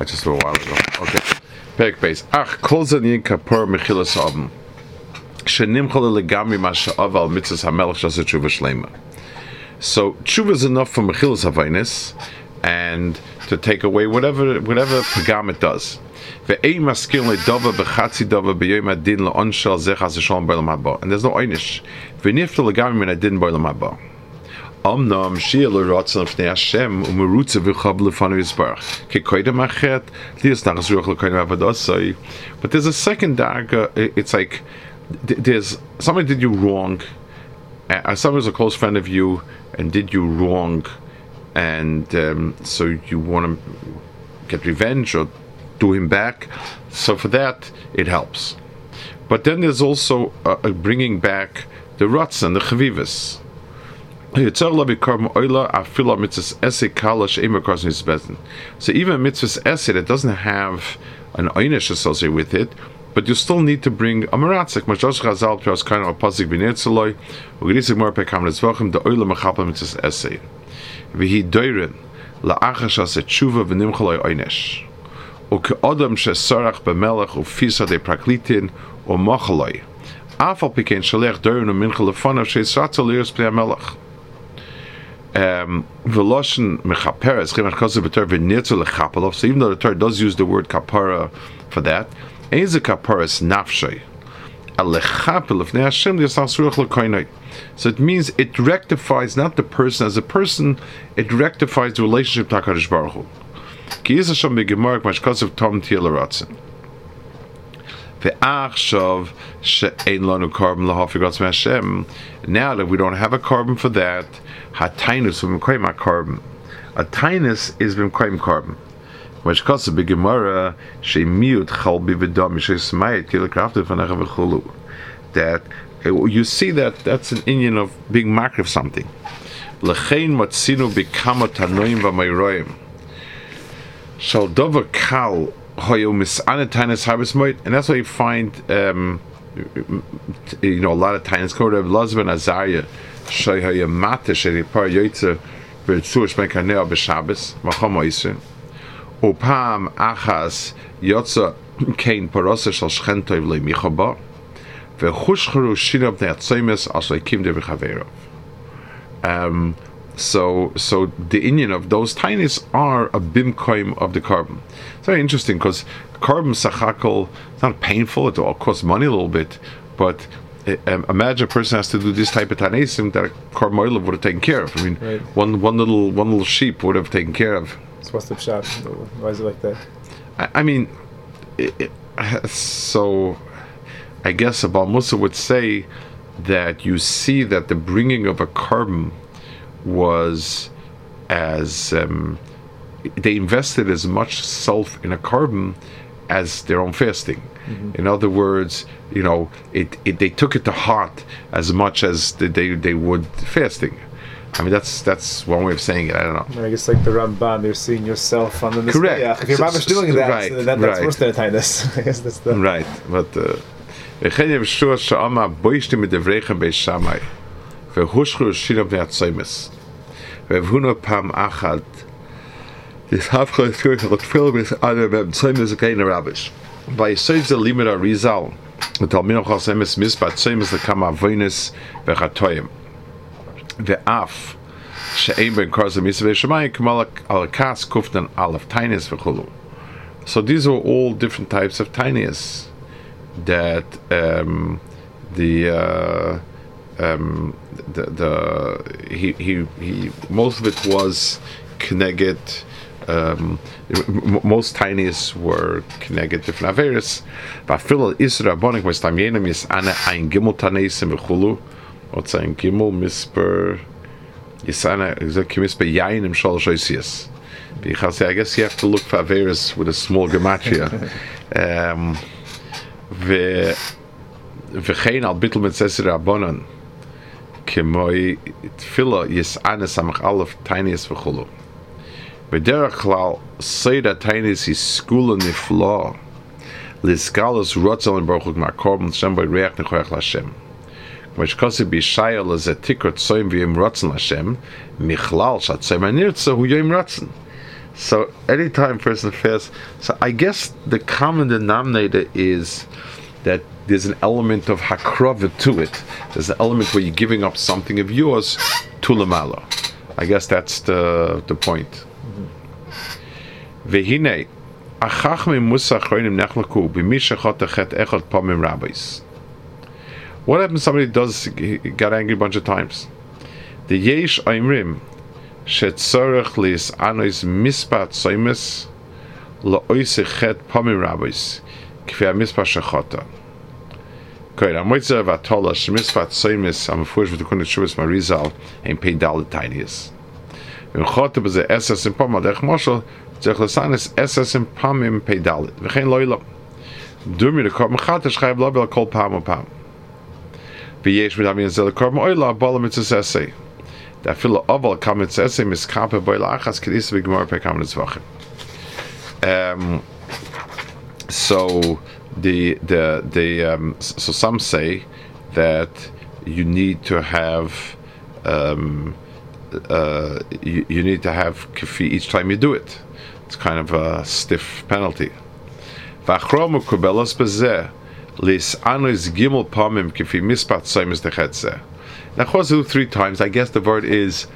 I just a while ago. Okay. Perek base. Ach, kol zanin kapor mechilas avim. Shenimchol legami ma she'av al mitzvahs shasa tshuva shlema. So tshuva is enough for mechilas havainis and to take away whatever whatever pagam it does. And there's no einish. Machet, But there's a second dagger. it's like there's someone did you wrong, uh, someone was a close friend of you and did you wrong, and um, so you want to get revenge or do him back. So for that, it helps. But then there's also bringing back the ruts and the chavivus. So even mitzvahs essay that doesn't have an einish associated with it, but you still need to bring a maratzik. Mashdosh Chazal pros kain or pasik binetzaloi ugrisik mor pekam letzvachim the oila a um. So even though the Torah does use the word kapara for that, a kaparas nafshay. So it means it rectifies not the person as a person, it rectifies the relationship to Hakadosh Baruch Hu. Ki gratz Hashem. Now that we don't have a korban for that, hatainus v'mkoim korban. A tainus is from v'mkoim korban. Which kosev begemara she'miut chalbi v'dam she'smayit kila kraftu v'necha v'chulu. That you see that that's an Indian of being marked of something. L'chein matzinu b'kama tanoim v'mayroim. Shal dover kal hoyo misanetanis harvest moit, and that's why you find, um, you know, a lot of times called Rav Lozman Mate achas kein shal kimde v'chaverov. Um, so, so the Indian of those tinies are a bimkoim of the korban. It's very interesting because korban sachakol it's not painful. It all costs money a little bit, but imagine a person has to do this type of tanisim that a korban would have taken care of. I mean, Right. one one little one little sheep would have taken care of. So what's the shot? Why is it like that? I, I mean, it, it, so I guess Abal Musa would say that you see that the bringing of a korban was as um, they invested as much self in a korban as their own fasting. Mm-hmm. In other words, you know, it, it, they took it to heart as much as they, they would fasting. I mean, that's that's one way of saying it. I don't know. I guess like the Ramban, you're seeing yourself on the Mizbeach. Correct. Yeah, if you're so, so, doing that, right, so that that's right. worse than tinnitus. I guess that's the right. But uh, this half goes through the film is other than Tzimis again a rubbish by Limit Rizal, the Mispat the Kama Vechatoyim. The Af She'em Ben Shemayim Al Kas Aleph Tainis Vechulu. So these are all different types of tiniest that um, the, uh, um, the the he he he most of it was connected Um, most tiniest were connected different averis. But Phil Isra Bonik was Tamienim is Anna ein Gimel Tanesim Bechulu. What's ein Gimel Misper Yisana exactly Misper Yain im Shol Shoisias. Because I guess you have to look for averis with a small gematria. um, ו- וכן על ביטל מצסר רבונן כמוי תפילה יסענס סמך א' טייניס וכולו. B'derech say that Tainis is school in skula nifla. Lizgalus rotzel in baruch ma korban shem by reach nechoyach l'Hashem. Which kose b'shaya lezetikot soim v'yim rotzen l'Hashem, michlal shat soim anirtza hu yoim rotzen. So anytime person fasts, so I guess the common denominator is that there's an element of hakrova to it. There's an element where you're giving up something of yours to lamala. I guess that's the the point. Vehine, achachmim musa chroinim nechlaku b'mishachot echet echot pamim rabbis. What happens? Somebody does got angry a bunch of times. The yesh aimrim shetzorach lis anois mispat soimes laoise chet pamim rabbis kfi mispat shachota. Okay, waiting for Vatola Shemisvat Soimis. I'm afraid with the Shuvas Marizal and pay Dalit Tinius. Wenn Chote beze SS in Ech Moshel צריך לסנס אסס עם פעמים פי דלת, וכן לא ילום. דומי לקורבן חטא שחייב לא בלה כל פעם ופעם. ויש מדמין זה לקורבן אוי לה בולה מצססי. אפילו אבל כמה מצססי מסקפה בוי לאחס כדיס וגמור פי כמה נצבחים. Um, so the the the um, so some say that you need to have um, uh, you, you need to have kafi each time you do it. It's kind of a stiff penalty. Now, three times. I guess the word is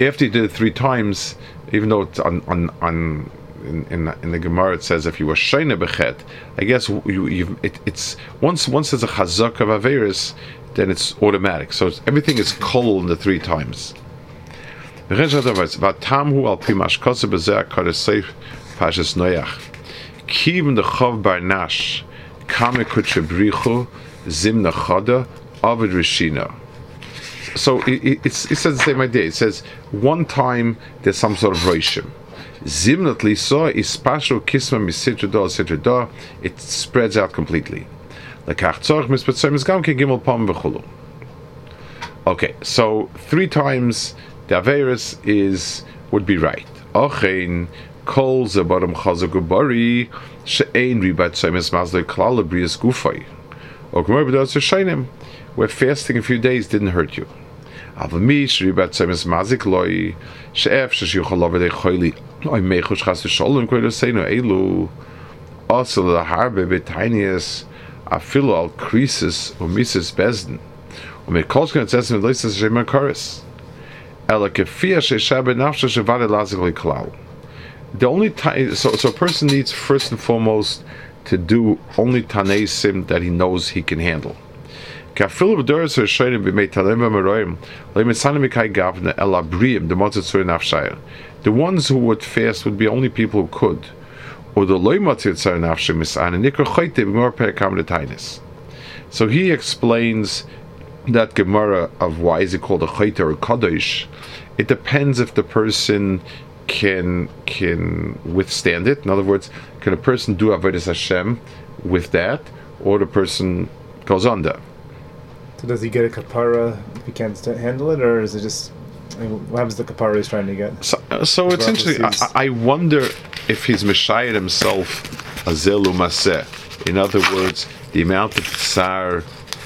after you did it three times, even though it's on on on in, in, in the Gemara it says if you were shayna bechet, I guess you, it, it's once once there's a chazak of averis, then it's automatic. So it's, everything is kol in the three times. Vatamhu al the kame kutchebrichu zim nachada avid rishina. So it, it, it says the same idea. It says one time there's some sort of roshim Zimnatli saw is spatial kisma misitra do. It spreads out completely. Okay, so three times the averus is would be right. Ochein kol zebarim chazagubari she'ein ribat tzomis mazle klal brias gufay. Or gemar b'dos shainim, where fasting a few days didn't hurt you. Avami shribat tzomis mazik loy she'ef sheshiuchal over de choyli I mechus chas sholem koy seinu elu also the harbe betinius afilu al krisis o mises bezden und mit kolsken tsessen mit leistes shema karis the only time so so a person needs first and foremost to do only tanei sim that he knows he can handle. The ones who would fast would be only people who could. So he explains that Gemara of why is it called a chayte or kadosh. It depends if the person can can withstand it. In other words, can a person do avodas Hashem with that, or the person goes under? So does he get a kapara if he can't handle it, or is it just I mean, what happens to kapara he's trying to get? So, uh, so it's interesting. I, I, wonder if he's Messiah himself azelu maseh. In other words, the amount of tsar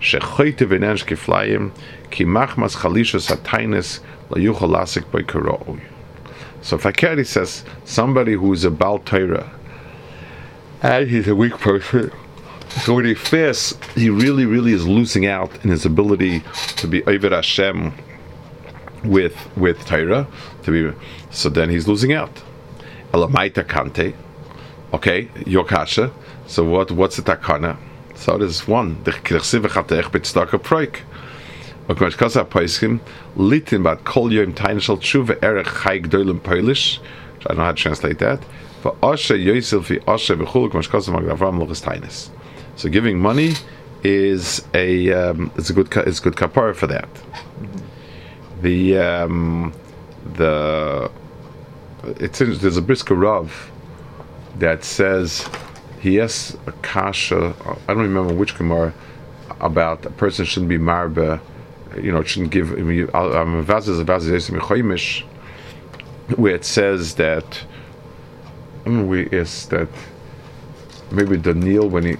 shechoite v'nensh kiflayim. So Fakeri says somebody who is a Baal Torah and he's a weak person. So when he fasts, he really, really is losing out in his ability to be over Hashem with with Torah. To be so, then he's losing out. Elamaita kante. Okay, your kasha. So what? What's the takana? So there's one. The kirsiv chatech bitzdaka proik. Okay, kasa paiskim litin bat kol yom tain shel tshuva erech chai gdolim Polish. I don't know how to translate that. For Asha Yosef fi Asha v'chul k'mash kasa magdavram lochis tainis. So giving money is a um, it's a good it's a good kapara for that. The um, the it's there's a brisker Rav that says he asks a kasha. I don't remember which gemara about a person shouldn't be marba. You know, shouldn't give. Where it says that. I mean, we is that maybe Daniel when he.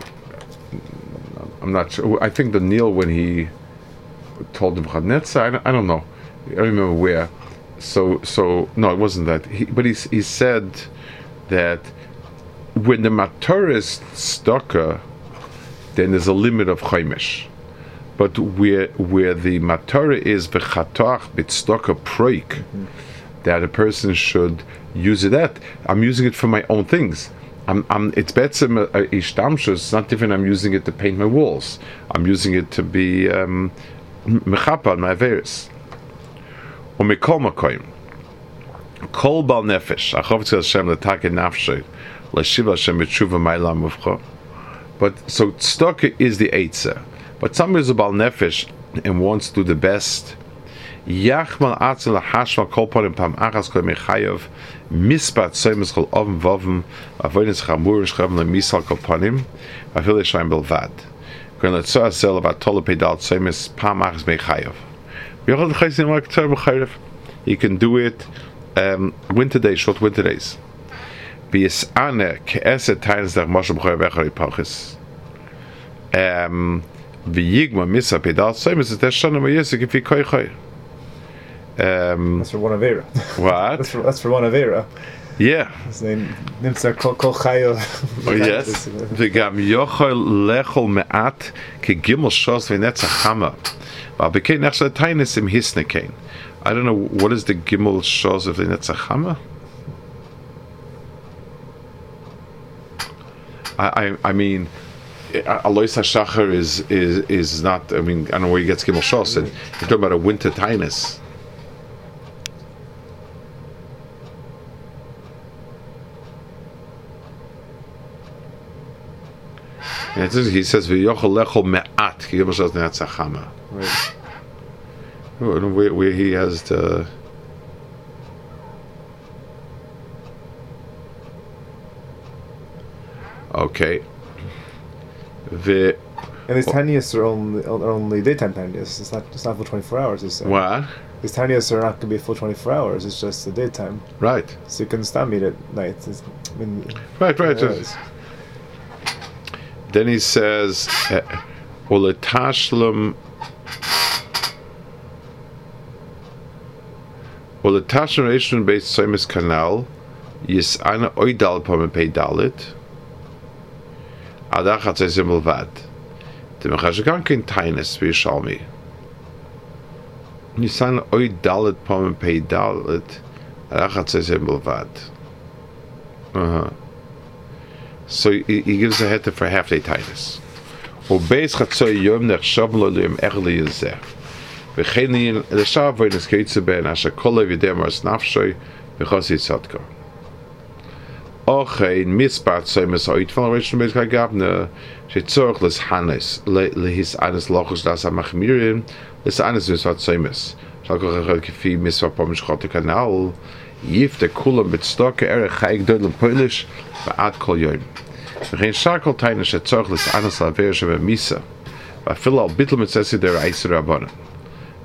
I'm not sure. I think Daniel when he told him. I, I don't know. I don't remember where. So so no, it wasn't that. He, but he he said that when the matur is stucker, then there's a limit of chaimish. But where where the matura is v'chatoach bitstocker proik, mm-hmm. that a person should use it at. I'm using it for my own things. I'm, I'm, it's better ishtamshus. It's not different. I'm using it to paint my walls. I'm using it to be um, mechapa on my averis. Or mikol makoyim. Kol bal nefesh. Achov tzil Hashem l'taket nafshay. Hashem b'tshuva ma'ila muvcha. But so tzedakah is the eitzah. But somebody is a bal nefesh and wants to do the best. Yachmal atzel hashmal kol porim pam achas kol mechayev mispat soimus kol oven voven avoidance chamur shchavim lemisal kol ponim afil yishayim belvad. Kol letzo asel avat tolo pedal soimus pam achas mechayev. Yochad chaysim like tzar b'chayev. You can do it um, winter days, short winter days. Bis ane keeset teils der Moshe b'choy v'echari pachis. Um, V'yigma misa pedal soimus et eshana ma'yese kifi koi choy. Um, that's for one Avera. What? that's, for, that's for one Avera. Yeah. His name Nimsa Kol Chayo. Oh yes. V'gam yochol lechol me'at ke gimel shos v'netzach chama. V'abekei nechsha tainis im hisnekein. I don't know what is the gimel shos of the netzach chama. I, I, I mean, Alois Hashachar is, is is not. I mean, I don't know where he gets Gimel Shos. And you're talking about a winter tinus. And he says v'yochel lechol me'at ki Gimel Shos ne'atzachama. Right. Where, where he has the. Okay. The and these tiniest are only are only daytime tiniest. It's not it's not full twenty four hours. It's what? These tiniest are not going to be full twenty four hours. It's just the daytime. Right. So you can stop meet at night. It's, I mean, right, right. then he says, "Uletashlam." Uletashlam based Soimus Canal. Yes, ana oidal pamepei dalit. a da hat es immer wat dem hat ich gar kein teines wie schau mi ni san oi dalet pom pe dalet a da hat es immer wat aha. So i gibe ze hätte für half day teines wo beis hat so jom nach schablo dem erli ze we gehen in der schavoin des kreitze ben as a er kolle Okay, in mispat so mes oit von rischen mit gabne she zorg les hanes le his anes lochs das am machmirin les anes is wat so mes sag er ge fi mis va pom schotte kanal yif de kula mit stocke er geig dudel polish va at kol yoy geen sakel tine she zorg les anes la verse be misa va fill al bitel mit sesse der eiser abon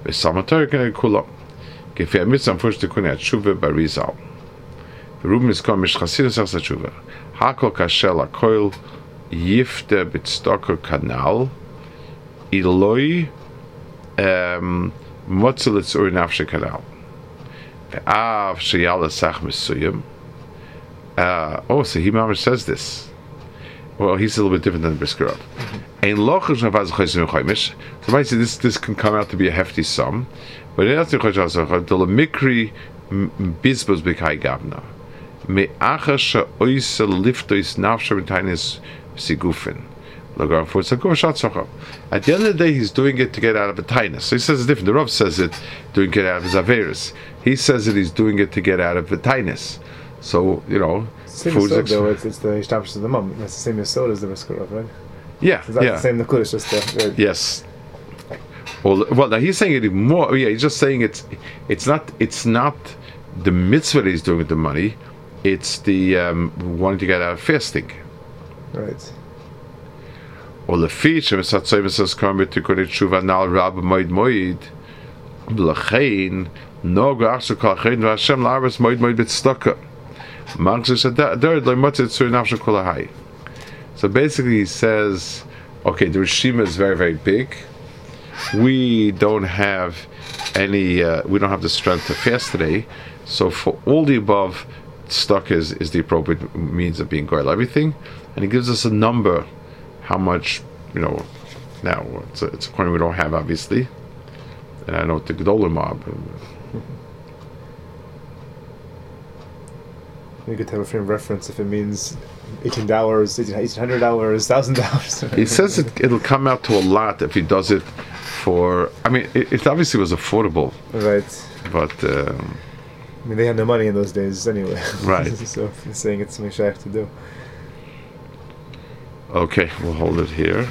be samater kula gefer mit sam furste kunet shuve barizal Ruben is komisch Chasidus der Tshuva. Hakol kashel akoil yifte bitstocker kanal iloi motzelitz ur nafshe kanal. Ve'av sheyala sach. Uh, oh, so he mamish says this. Well, he's a little bit different than the Brisker Rav. Ein lochish navaz chaysim chaymish. So say this this can come out to be a hefty sum, but in that's the chayim the mikri bizbos b'kai gavna me'achasha oisa liftois nafsha v'tainis sigufin. At the end of the day, he's doing it to get out of a tinus. So he says it's different. The Rav says it doing it out of his averus. He says that he's doing it to get out of a tinus. So you know, same food though it's, it's the establishment of the mum. It's the same as soda as the Rav, right? Yeah, so yeah. the same the It's just the yes. Well, well, now he's saying it more. Oh, yeah, he's just saying it's it's not it's not the mitzvah that he's doing with the money it's the um, wanting to get out of fasting. Right. או לפי שמסצוי מססכם בתיקוני תשובה נעל רב מויד מויד, לכן נוגו אחשו כל החיים והשם לארץ מויד מויד בצדקה. מרגיש הדרד לא מוצא צוי נפשו כל ההי. So basically he says, okay, the Rishima is very, very big. We don't have any, uh, we don't have the strength to fast today. So for all the above, stuck is, is the appropriate means of being goyal everything. And he gives us a number, how much, you know, now it's a, it's a coin we don't have obviously. And I know the Gedolim mob. You could have a frame of reference if it means eighteen dollars, eighteen hundred dollars, thousand dollars. He says it, it'll come out to a lot if he does it for. I mean, it, it obviously was affordable, Right. but um, I mean, they had no money in those days anyway. Right. so he's saying it's something Shaq to do. okay, we'll hold it here.